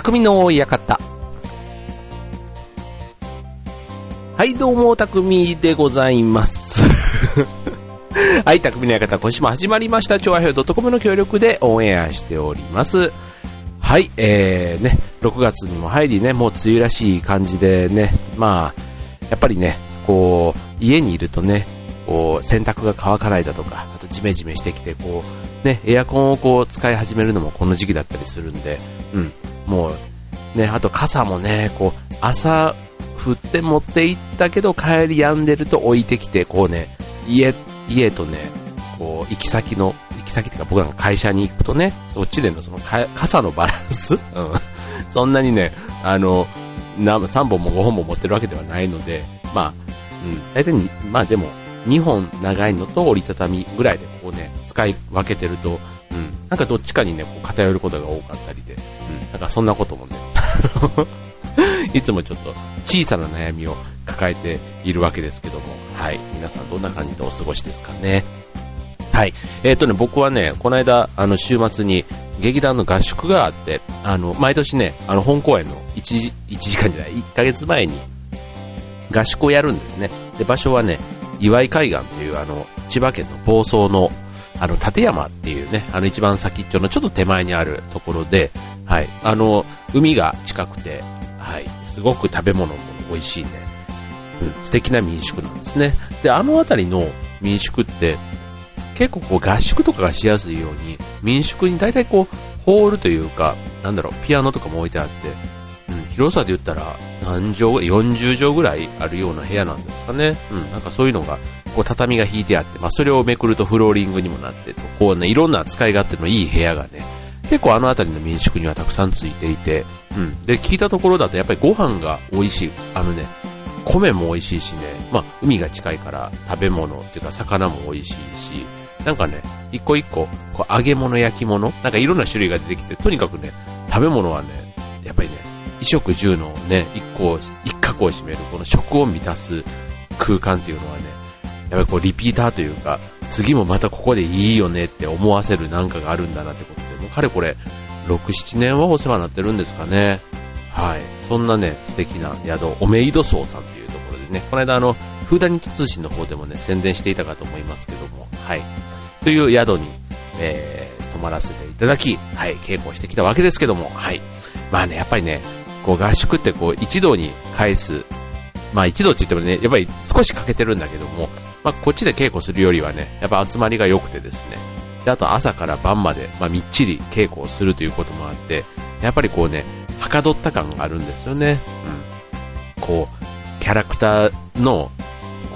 匠の館。はい、どうも、匠でございます。はい、匠の館、今週も始まりました。調和表 .com の協力でオンエアしております。はい、えー、ね、6月にも入りね、もう梅雨らしい感じでね、まあ、やっぱりね、こう、家にいるとね、こう、洗濯が乾かないだとか、あとジメジメしてきて、こう、ね、エアコンをこう使い始めるのもこの時期だったりするんで、うん、もう、ね、あと傘もね、こう、朝振って持って行ったけど帰り止んでると置いてきて、こうね、家、家とね、こう、行き先の、行き先っていうか僕らが会社に行くとね、そっちでのその傘のバランスうん。そんなにね、あの、3本も5本も持ってるわけではないので、まあ、うん、大体に、まあでも、2本長いのと折りたたみぐらいでこうね、使い分けてると、うん、なんかどっちかにね、こう偏ることが多かったりで、うん、なんかそんなこともね、いつもちょっと小さな悩みを抱えているわけですけども、はい、皆さんどんな感じでお過ごしですかね。はい。えっ、とね、僕はね、この間、あの、週末に劇団の合宿があって、あの、毎年ね、あの、本公演の1時、1時間じゃない、1ヶ月前に合宿をやるんですね。で、場所はね、岩井海岸という、あの、千葉県の房総の、あの、立山っていうね、あの一番先っちょのちょっと手前にあるところで、はい、あの、海が近くて、はい、すごく食べ物も美味しいね、うん、素敵な民宿なんですね。で、あの辺りの民宿って、結構こう合宿とかがしやすいように、民宿に大体こう、ホールというか、なんだろう、ピアノとかも置いてあって、うん、広さで言ったら何畳、40畳ぐらいあるような部屋なんですかね。うん、なんかそういうのが、こう畳が引いてあって、まあそれをめくるとフローリングにもなってと、こうね、いろんな使い勝手のいい部屋がね、結構あの辺りの民宿にはたくさんついていて、うん。で、聞いたところだとやっぱりご飯が美味しい。あのね、米も美味しいしね、まあ海が近いから食べ物っていうか魚も美味しいし、なんかね、一個一個、こう揚げ物焼き物なんかいろんな種類が出てきて、とにかくね、食べ物はね、やっぱりね、衣食住のね、一個、一角を占める、この食を満たす空間っていうのはね、やっぱりこうリピーターというか、次もまたここでいいよねって思わせるなんかがあるんだなってことで、もうかれこれ、6、7年はお世話になってるんですかね。はい。そんなね、素敵な宿、おめいど荘さんっていうところでね、この間あの、フーダニット通信の方でもね、宣伝していたかと思いますけども、はい。という宿に、えー、泊まらせていただき、はい、稽古してきたわけですけども、はい。まあね、やっぱりね、こう合宿ってこう一堂に返す、まあ一堂って言ってもね、やっぱり少し欠けてるんだけども、まあこっちで稽古するよりはね、やっぱ集まりが良くてですね、で、あと朝から晩まで、まあみっちり稽古をするということもあって、やっぱりこうね、はかどった感があるんですよね。うん。こう、キャラクターの、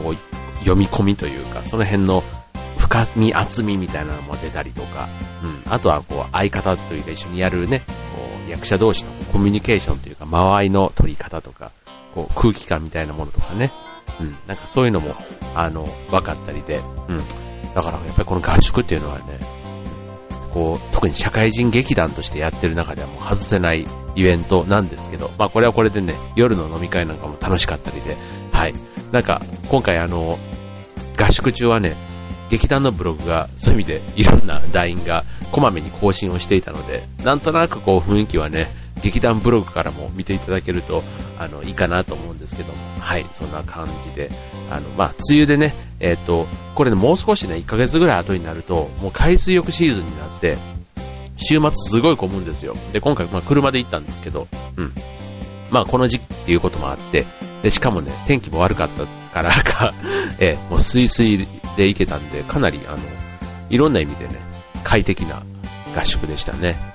こう、読み込みというか、その辺の深み、厚みみたいなのも出たりとか、うん。あとはこう、相方というか一緒にやるね、こう、役者同士のコミュニケーションというか、間合いの取り方とか、こう、空気感みたいなものとかね、うん。なんかそういうのも、あの、分かったりで、うん。だからやっぱりこの合宿っていうのはね、こう、特に社会人劇団としてやってる中ではもう外せないイベントなんですけど、まあこれはこれでね、夜の飲み会なんかも楽しかったりで、はい。なんか、今回あの、合宿中はね、劇団のブログが、そういう意味でいろんな LINE がこまめに更新をしていたので、なんとなくこう雰囲気はね、劇団ブログからも見ていただけると、あの、いいかなと思うんですけども、はい、そんな感じで、あの、まあ、梅雨でね、えっ、と、これね、もう少しね、1ヶ月ぐらい後になると、もう海水浴シーズンになって、週末すごい混むんですよ。で、今回、まあ、車で行ったんですけど、うん。まあ、この時期っていうこともあって、で、しかもね、天気も悪かったからか、えーもうスイスイで行けたんで、かなり、あの、いろんな意味でね、快適な合宿でしたね。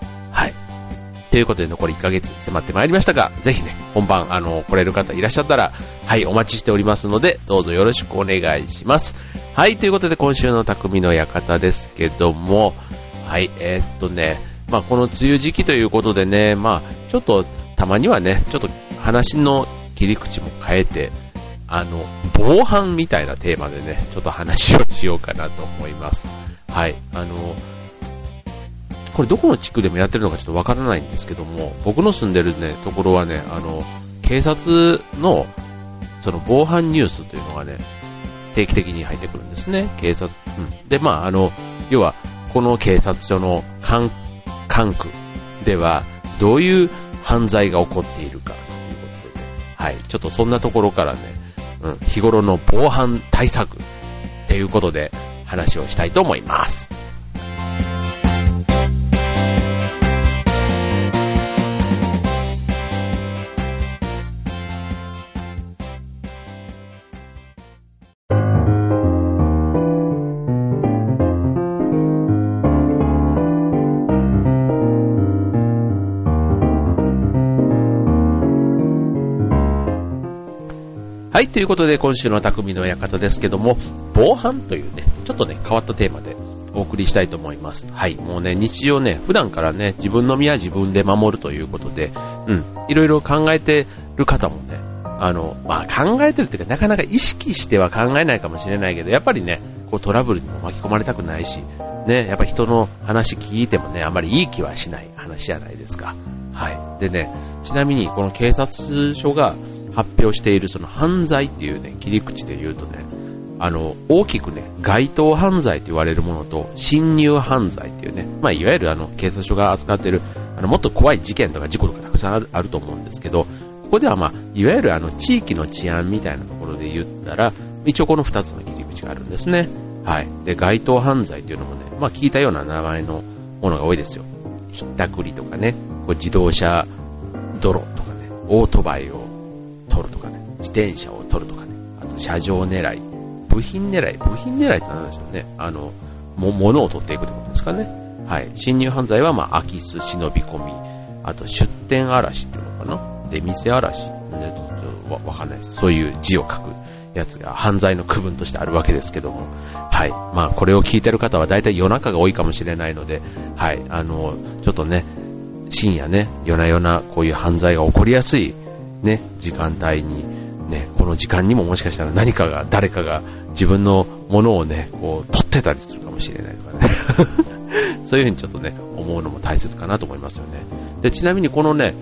ということで残り1ヶ月迫ってまいりましたが、ぜひね、本番、あの、来れる方いらっしゃったら、はい、お待ちしておりますので、どうぞよろしくお願いします。はい、ということで今週の匠の館ですけども、はい、えーっとね、まあこの梅雨時期ということでね、まあちょっとたまにはね、ちょっと話の切り口も変えて、あの、防犯みたいなテーマでね、ちょっと話をしようかなと思います。はい、あの、これどこの地区でもやってるのかちょっとわからないんですけども、僕の住んでるね、ところはね、あの、警察の、その防犯ニュースというのがね、定期的に入ってくるんですね、警察。うん。で、まあ、あの、要は、この警察署の管、管区では、どういう犯罪が起こっているかということで、ね、はい、ちょっとそんなところからね、うん、日頃の防犯対策っていうことで話をしたいと思います。はい、ということで今週の匠の館ですけども、防犯というね、ちょっとね、変わったテーマでお送りしたいと思います。はい、もうね、日常ね、普段からね、自分の身は自分で守るということで、うん、いろいろ考えてる方もね、あの、まあ考えてるっていうか、なかなか意識しては考えないかもしれないけど、やっぱりね、こうトラブルにも巻き込まれたくないし、ね、やっぱ人の話聞いてもね、あまりいい気はしない話じゃないですか。はい。でね、ちなみにこの警察署が、発表しているその犯罪っていうね、切り口で言うとね、あの、大きくね、街頭犯罪と言われるものと、侵入犯罪っていうね、まあ、いわゆるあの、警察署が扱っている、あの、もっと怖い事件とか事故とかたくさんあるあると思うんですけど、ここではまあ、いわゆるあの、地域の治安みたいなところで言ったら、一応この二つの切り口があるんですね。はい。で、街頭犯罪っていうのもね、まあ、聞いたような名前のものが多いですよ。ひったくりとかね、こう自動車泥とかね、オートバイを、自転車を取るとかね、あと車上狙い、部品狙い、部品狙いって何でしょうね。あの、も、物を取っていくってことですかね。はい。侵入犯罪は、まあ、空き巣、忍び込み、あと出店嵐っていうのかな。で、店嵐。ね、ちょっとわかんないです。そういう字を書くやつが犯罪の区分としてあるわけですけども。はい。まあ、これを聞いてる方は大体夜中が多いかもしれないので、はい。あの、ちょっとね、深夜ね、夜な夜なこういう犯罪が起こりやすいね、時間帯に、ね、この時間にももしかしたら何かが、誰かが自分のものをね、こう、取ってたりするかもしれないとかね。そういうふうにちょっとね、思うのも大切かなと思いますよね。で、ちなみにこのね、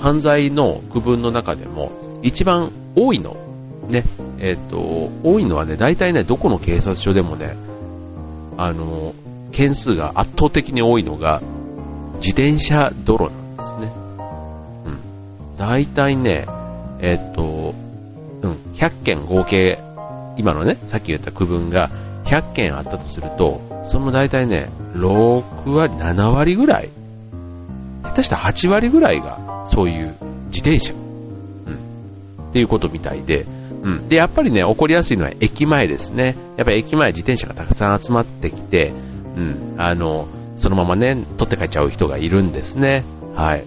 犯罪の区分の中でも、一番多いの、ね、えっ、ー、と、多いのはね、大体ね、どこの警察署でもね、あの、件数が圧倒的に多いのが、自転車泥なんですね。うん大体ね、えっと、100件合計、今のね、さっき言った区分が100件あったとすると、その大体ね、6割、7割ぐらい、下手したら8割ぐらいが、そういう自転車、うん、っていうことみたいで、うん。で、やっぱりね、起こりやすいのは駅前ですね。やっぱり駅前自転車がたくさん集まってきて、うん、あの、そのままね、取って帰っちゃう人がいるんですね。はい。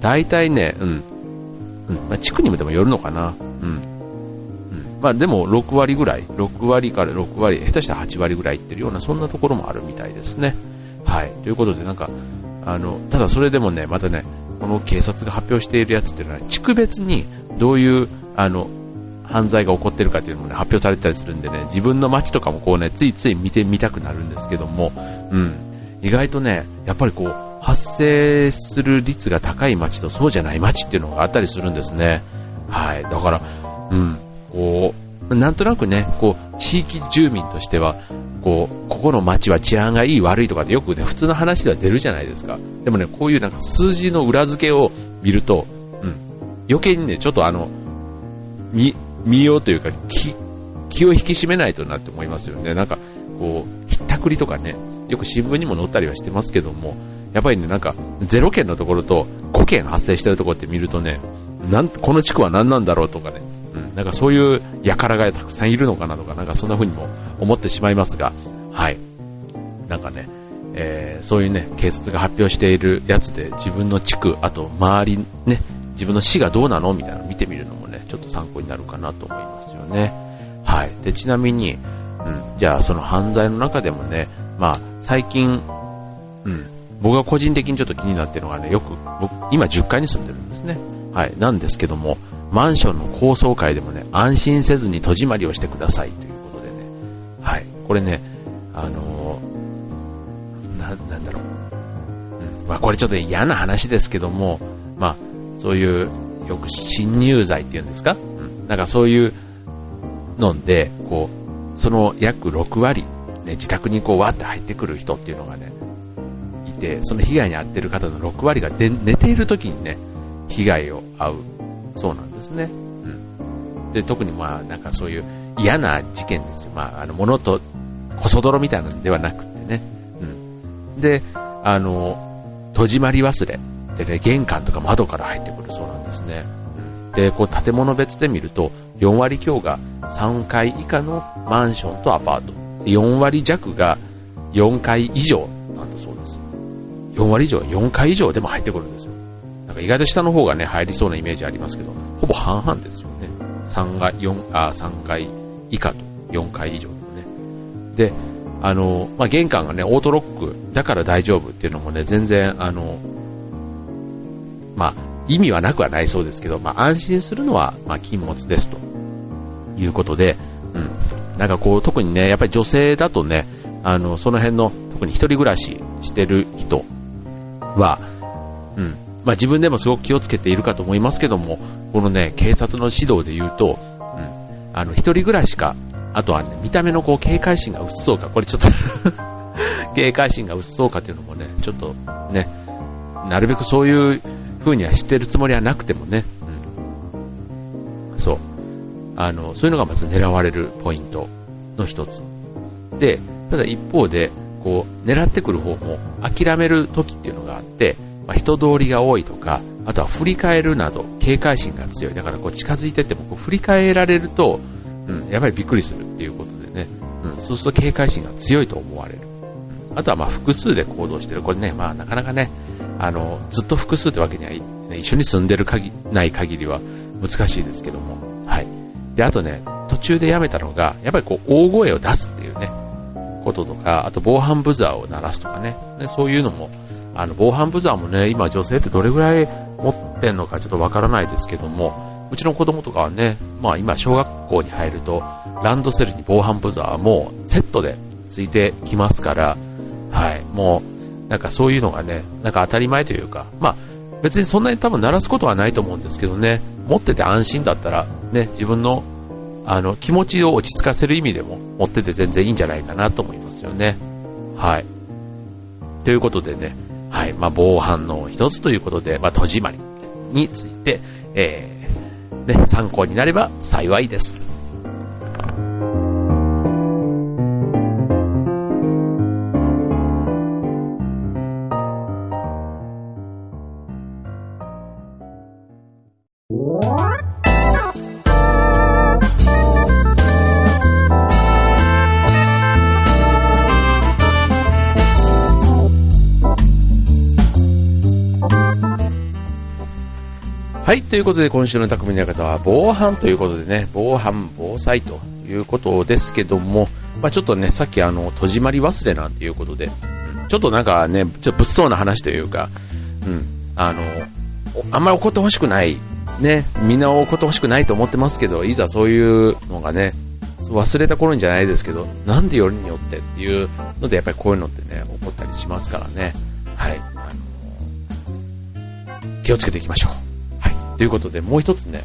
大体ね、うん、うん。まあ、地区にもでもよるのかな。うん。まあ、でも6割ぐらい、6割から6割、下手したら8割ぐらいいってるような、そんなところもあるみたいですね。はい。ということで、なんか、あの、ただそれでもね、またね、この警察が発表しているやつっていうのは、地区別にどういう、あの、犯罪が起こってるかというのもね、発表されたりするんでね、自分の街とかもこうね、ついつい見てみたくなるんですけども、うん。意外とね、やっぱりこう、発生する率が高い町とそうじゃない町っていうのがあったりするんですね。はい。だから、うん、こう、なんとなくね、こう、地域住民としては、こう、ここの町は治安がいい悪いとかってよくね、普通の話では出るじゃないですか。でもね、こういうなんか数字の裏付けを見ると、うん、余計にね、ちょっとあの、見、見ようというか、気、気を引き締めないとなって思いますよね。なんか、こう、ひったくりとかね、よく新聞にも載ったりはしてますけども、やっぱりね、なんか、0件のところと5件発生してるところって見るとね、なんこの地区は何なんだろうとかね、なんかそういう輩がたくさんいるのかなとか、なんかそんな風にも思ってしまいますが、はい。なんかね、えー、そういうね、警察が発表しているやつで自分の地区、あと周りね、自分の市がどうなのみたいなの見てみるのもね、ちょっと参考になるかなと思いますよね。はい。で、ちなみに、うん、じゃあその犯罪の中でもね、まあ、最近、うん、僕が個人的にちょっと気になってるのがね、よく、僕、今10階に住んでるんですね。はい。なんですけども、マンションの高層階でもね、安心せずに戸締まりをしてくださいということでね。はい。これね、あのー、な、なんだろう。うん。まあこれちょっと嫌な話ですけども、まあ、そういう、よく侵入罪っていうんですか？うん。なんかそういうので、こう、その約6割、ね、自宅にこうわって入ってくる人っていうのがね、いて、その被害に遭っている方の6割がで寝ている時にね、被害を遭うそうなね。うん。で、特にまあ、なんかそういう嫌な事件ですよ。まあ、あの、物と、こそ泥みたいなのではなくてね。うん。で、あの、戸締まり忘れ。でね、玄関とか窓から入ってくるそうなんですね。で、こう建物別で見ると、4割強が3階以下のマンションとアパート。4割弱が4階以上なんだそうです。4割以上が4階以上でも入ってくるんですよ。なんか意外と下の方がね、入りそうなイメージありますけど、ほぼ半々ですよね。3階、4、あ、3階以下と4階以上ね。で、あの、まあ、玄関がね、オートロックだから大丈夫っていうのもね、全然、あの、まあ、意味はなくはないそうですけど、まあ、安心するのは、まあ、禁物ですということで、うん。なんかこう、特にね、やっぱり女性だとね、あの、その辺の、特に一人暮らししてる人は、うん。まあ、自分でもすごく気をつけているかと思いますけども、このね、警察の指導で言うと、うん。あの、一人暮らしか、あとはね、見た目のこう、警戒心が薄そうか、これちょっと 警戒心が薄そうかっていうのもね、ちょっとね、なるべくそういう風には知ってるつもりはなくてもね、うん、そう。あの、そういうのがまず狙われるポイントの一つ。で、ただ一方で、こう、狙ってくる方も諦める時っていうのがあって、まあ、人通りが多いとか、あとは振り返るなど警戒心が強い。だからこう近づいてってもこう振り返られると、うん、やっぱりびっくりするっていうことでね、うん、そうすると警戒心が強いと思われる。あとはまあ複数で行動してる。これね、まあなかなかね、あの、ずっと複数ってわけにはい、一緒に住んでる限ない限りは難しいですけども、はい。で、あとね、途中でやめたのが、やっぱりこう、大声を出すっていうね、こととか、あと防犯ブザーを鳴らすとかね、でそういうのも、あの、防犯ブザーもね、今女性ってどれぐらい持ってんのかちょっとわからないですけども、うちの子供とかはね、まあ今小学校に入ると、ランドセルに防犯ブザーもセットでついてきますから、はい、もう、なんかそういうのがね、なんか当たり前というか、まあ別にそんなに多分鳴らすことはないと思うんですけどね、持ってて安心だったら、ね、自分のあの気持ちを落ち着かせる意味でも持ってて全然いいんじゃないかなと思いますよね。はい。ということでね、はい、まあ防犯の一つということで、まあ戸締まりについて、えー、ね、参考になれば幸いです。はい、ということで今週の匠の館は防犯ということでね、防犯、防災ということですけども、まあ、ちょっとね、さっきあの、戸締まり忘れなんていうことで、ちょっとなんかね、ちょっと物騒な話というか、うん、あの、あんまり怒ってほしくない、ね、みんな怒ってほしくないと思ってますけど、いざそういうのがね、忘れた頃にじゃないですけど、なんでよりによってっていうので、やっぱりこういうのってね、起こったりしますからね、はい、あの気をつけていきましょう。ということで、もう一つね、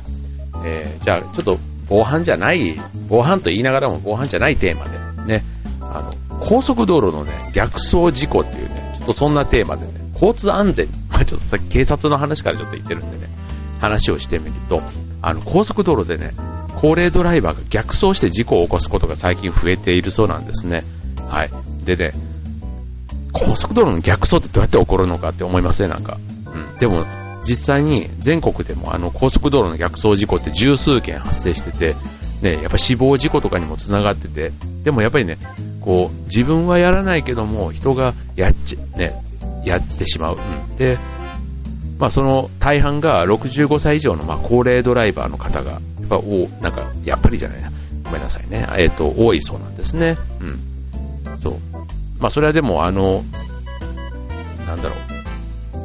えー、じゃあ、ちょっと防犯じゃない、防犯と言いながらも防犯じゃないテーマで、ね、あの、高速道路のね、逆走事故っていうね、ちょっとそんなテーマでね、交通安全、まあ、ちょっとさっき警察の話からちょっと言ってるんでね、話をしてみると、あの、高速道路でね、高齢ドライバーが逆走して事故を起こすことが最近増えているそうなんですね。はい。でね、高速道路の逆走ってどうやって起こるのかって思いますね、なんか。うん。でも、実際に全国でもあの高速道路の逆走事故って十数件発生してて、ね、やっぱ死亡事故とかにもつながってて、でもやっぱりね、こう、自分はやらないけども、人がやっち、ね、やってしまう。うん、で、まあその大半が65歳以上のまあ高齢ドライバーの方が、やっぱ、お、なんか、やっぱりじゃないな。ごめんなさいね。えっ、ー、と、多いそうなんですね。うん。そう。まあそれはでもあの、なんだろう。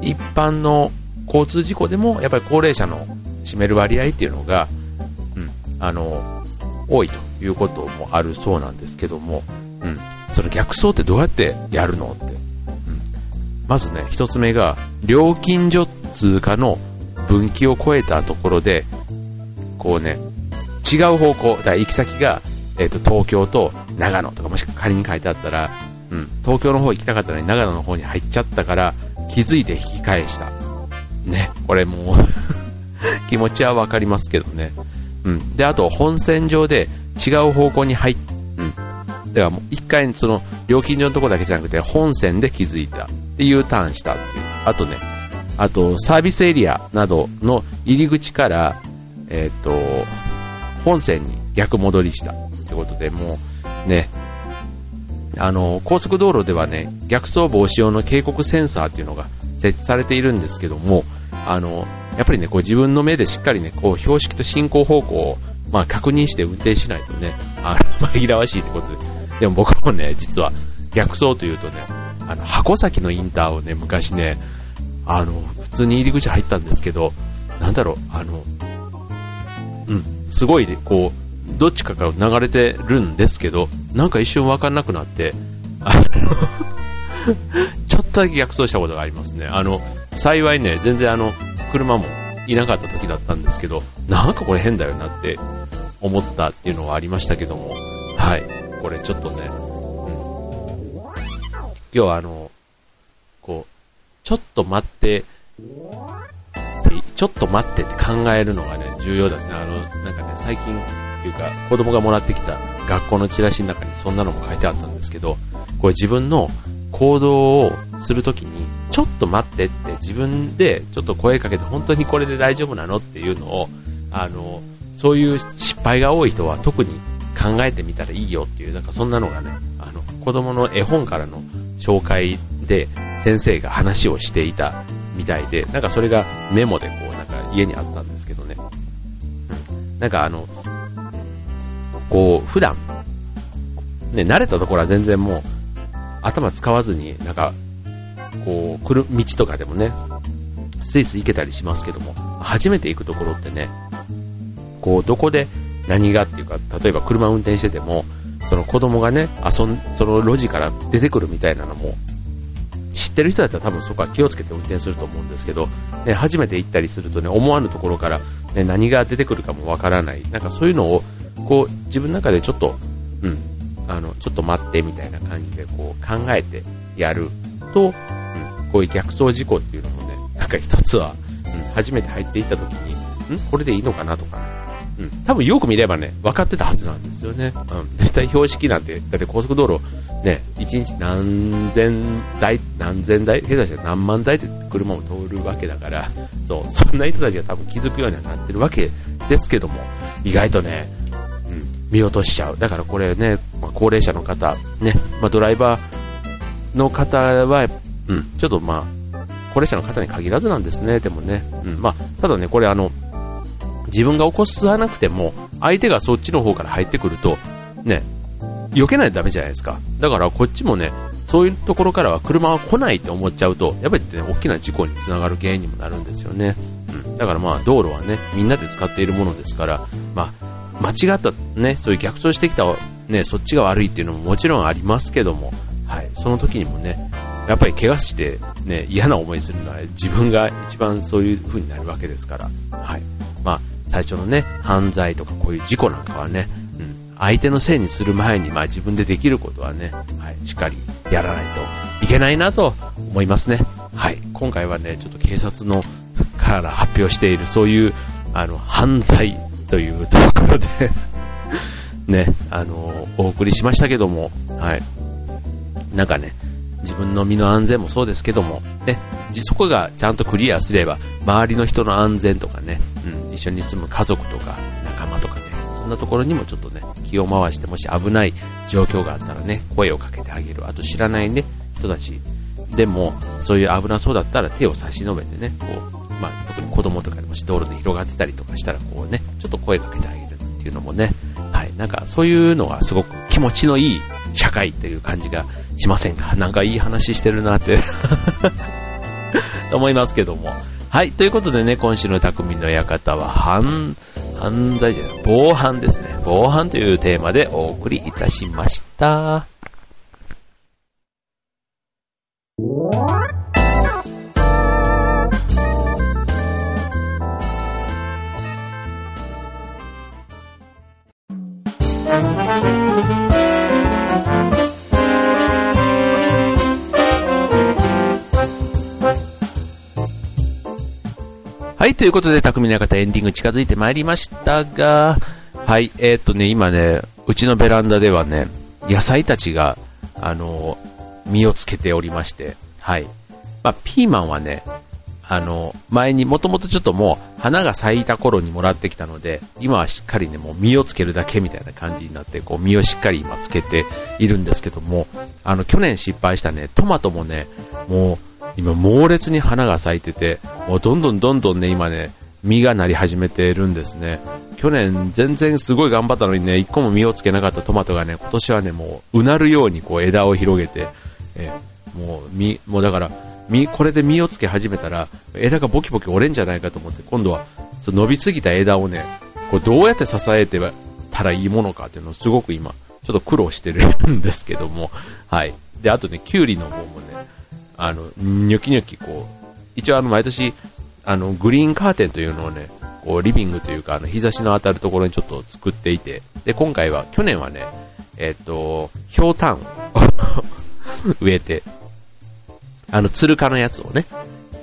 一般の交通事故でもやっぱり高齢者の占める割合っていうのが、うん、あの、多いということもあるそうなんですけども、うん、その逆走ってどうやってやるのって、うん、まずね、一つ目が、料金所通過の分岐を越えたところで、こうね、違う方向、だ行き先が、えっ、ー、と、東京と長野とかもし仮に書いてあったら、うん、東京の方行きたかったのに長野の方に入っちゃったから、気づいて引き返した。ね、これも 気持ちはわかりますけどね。うん。で、あと、本線上で違う方向に入っ、うん。ではもう一回、その、料金所のとこだけじゃなくて、本線で気づいた。で、U ターンしたっていう。あとね、あと、サービスエリアなどの入り口から、えっ、ー、と、本線に逆戻りした。ってことで、もう、ね、あの、高速道路ではね、逆走防止用の警告センサーっていうのが設置されているんですけども、あの、やっぱりね、こう自分の目でしっかりね、こう標識と進行方向を、まあ、確認して運転しないとね、あの、紛らわしいってことで。でも僕もね、実は逆走というとね、あの、箱崎のインターをね、昔ね、あの、普通に入り口入ったんですけど、なんだろう、あの、うん、すごいね、こう、どっちかから流れてるんですけど、なんか一瞬わかんなくなって、あの ちょっとだけ逆走したことがありますね。あの、幸いね、全然あの、車もいなかった時だったんですけど、なんかこれ変だよなって思ったっていうのはありましたけども、はい。これちょっとね、うん。今日はあの、こう、ちょっと待って、ちょっと待ってって考えるのがね、重要だね。あの、なんかね、最近っていうか、子供がもらってきた学校のチラシの中にそんなのも書いてあったんですけど、これ自分の行動をするときに、ちょっと待ってって自分でちょっと声かけて本当にこれで大丈夫なのっていうのを、あの、そういう失敗が多い人は特に考えてみたらいいよっていう、なんかそんなのがね、あの、子供の絵本からの紹介で先生が話をしていたみたいで、なんかそれがメモでこう、なんか家にあったんですけどね。なんかあの、こう、普段、ね、慣れたところは全然もう、頭使わずに、なんか、こう、来る道とかでもね、スイス行けたりしますけども、初めて行くところってね、こう、どこで何がっていうか、例えば車運転してても、その子供がね、遊ん、その路地から出てくるみたいなのも、知ってる人だったら多分そこは気をつけて運転すると思うんですけど、ね、初めて行ったりするとね、思わぬところから、ね、何が出てくるかもわからない。なんかそういうのを、こう、自分の中でちょっと、うん、あの、ちょっと待ってみたいな感じでこう考えてやると、うん、こういう逆走事故っていうのもね、なんか一つは、うん、初めて入っていった時に、んこれでいいのかなとか、うん、多分よく見ればね、分かってたはずなんですよね。うん、絶対標識なんて、だって高速道路、ね、1日何千台、何千台、下手したら何万台って車も通るわけだから、そう、そんな人たちが多分気づくようにはなってるわけですけども、意外とね、うん見落としちゃう。だからこれね、まあ、高齢者の方、ね、まあ、ドライバーの方は、うん、ちょっとまあ、高齢者の方に限らずなんですね、でもね。うん、まあ、ただね、これあの、自分が起こさなくても、相手がそっちの方から入ってくると、ね、避けないとダメじゃないですか。だからこっちもね、そういうところからは車は来ないって思っちゃうと、やっぱりね、大きな事故につながる原因にもなるんですよね。うん。だからまあ、道路はね、みんなで使っているものですから、まあ、間違ったね、そういう逆走してきた、ね、そっちが悪いっていうのももちろんありますけども、はい、その時にもね、やっぱり怪我して、ね、嫌な思いするのは自分が一番そういう風になるわけですから、はい。まあ、最初のね、犯罪とかこういう事故なんかはね、うん、相手のせいにする前に、まあ自分でできることはね、はい、しっかりやらないといけないなと思いますね。はい。今回はね、ちょっと警察のから発表しているそういう、あの、犯罪というところでね、あのお送りしましたけども、はい。なんかね、自分の身の安全もそうですけども、ね、そこがちゃんとクリアすれば、周りの人の安全とかね、うん、一緒に住む家族とか仲間とかね、そんなところにもちょっとね、気を回して、もし危ない状況があったらね、声をかけてあげる。あと知らないね、人たちでも、そういう危なそうだったら手を差し伸べてね、こう、まあ、特に子供とかにもし道路で広がってたりとかしたら、こうね、ちょっと声かけてあげるっていうのもね、なんかそういうのがすごく気持ちのいい社会っていう感じがしませんか？なんかいい話してるなって 思いますけども。はい、ということでね、今週の匠の館は、犯、犯罪じゃない、防犯ですね。防犯というテーマでお送りいたしました。はい、ということで、匠の館エンディング近づいてまいりましたが、はい、えー、とね、今ね、うちのベランダではね、野菜たちが、あの、実をつけておりまして、はい。まあ、ピーマンはね、あの、前にもともとちょっともう花が咲いた頃にもらってきたので、今はしっかりね、もう実をつけるだけみたいな感じになって、こう実をしっかり今つけているんですけども、あの、去年失敗したね、トマトもね、もう今猛烈に花が咲いてて、もうどんどんどんどんね、今ね、実がなり始めてるんですね。去年全然すごい頑張ったのにね、一個も実をつけなかったトマトがね、今年はね、もううなるようにこう枝を広げて、えもう実、もうだから、実、これで実をつけ始めたら、枝がボキボキ折れんじゃないかと思って、今度はそ伸びすぎた枝をね、こうどうやって支えてたらいいものかっていうのをすごく今、ちょっと苦労してるんですけども、はい。で、あとね、キュウリの方もね、あの、ニョキニョキこう、一応あの、毎年、あの、グリーンカーテンというのをね、こう、リビングというか、あの、日差しの当たるところにちょっと作っていて、で、今回は、去年はね、えっ、と、ひょうたんを 植えて、あの、つるかのやつをね、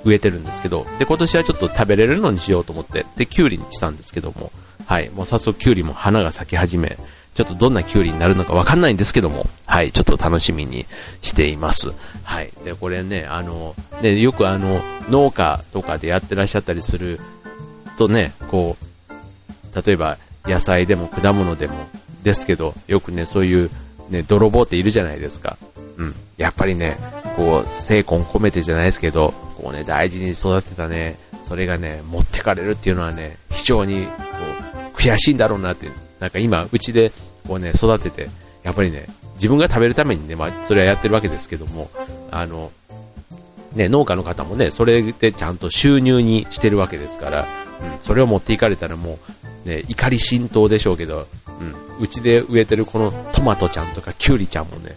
植えてるんですけど、で、今年はちょっと食べれるのにしようと思って、で、キュウリにしたんですけども、はい、もう早速キュウリも花が咲き始め、ちょっとどんなキュウリになるのかわかんないんですけども、はい、ちょっと楽しみにしています。はい。で、これね、あの、ね、よくあの、農家とかでやってらっしゃったりするとね、こう、例えば野菜でも果物でもですけど、よくね、そういうね、泥棒っているじゃないですか。うん。やっぱりね、こう、精魂込めてじゃないですけど、こうね、大事に育てたね、それがね、持ってかれるっていうのはね、非常に、こう、悔しいんだろうなってなんか今、うちでこうね、育てて、やっぱりね、自分が食べるためにね、まあ、それはやってるわけですけども、あの、ね、農家の方もね、それでちゃんと収入にしてるわけですから、うん、それを持っていかれたらもう、ね、怒り浸透でしょうけど、うん、うちで植えてるこのトマトちゃんとかキュウリちゃんもね、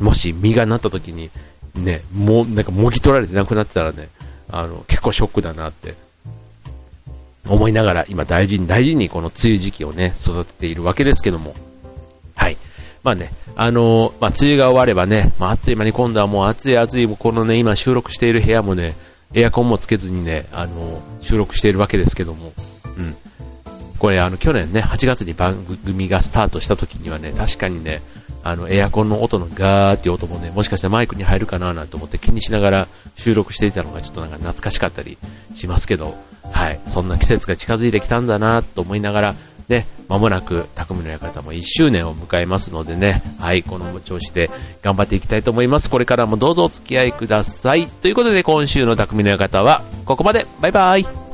うん、もし実がなった時に、ね、もうなんかもぎ取られてなくなってたらね、あの、結構ショックだなって思いながら今大事に大事にこの梅雨時期をね、育てているわけですけども。はい。まあね、あのー、まあ、梅雨が終わればね、まあ、あっという間に今度はもう暑い暑い、このね、今収録している部屋もね、エアコンもつけずにね、あのー、収録しているわけですけども、うん。これあの、去年ね、8月に番組がスタートした時にはね、確かにね、あの、エアコンの音のガーっていう音もね、もしかしたらマイクに入るかななんて思って気にしながら収録していたのがちょっとなんか懐かしかったりしますけど、はい、そんな季節が近づいてきたんだなと思いながら、ね、まもなく匠の館も1周年を迎えますのでね、はい、この調子で頑張っていきたいと思います。これからもどうぞお付き合いください。ということで今週の匠の館はここまで。バイバイ。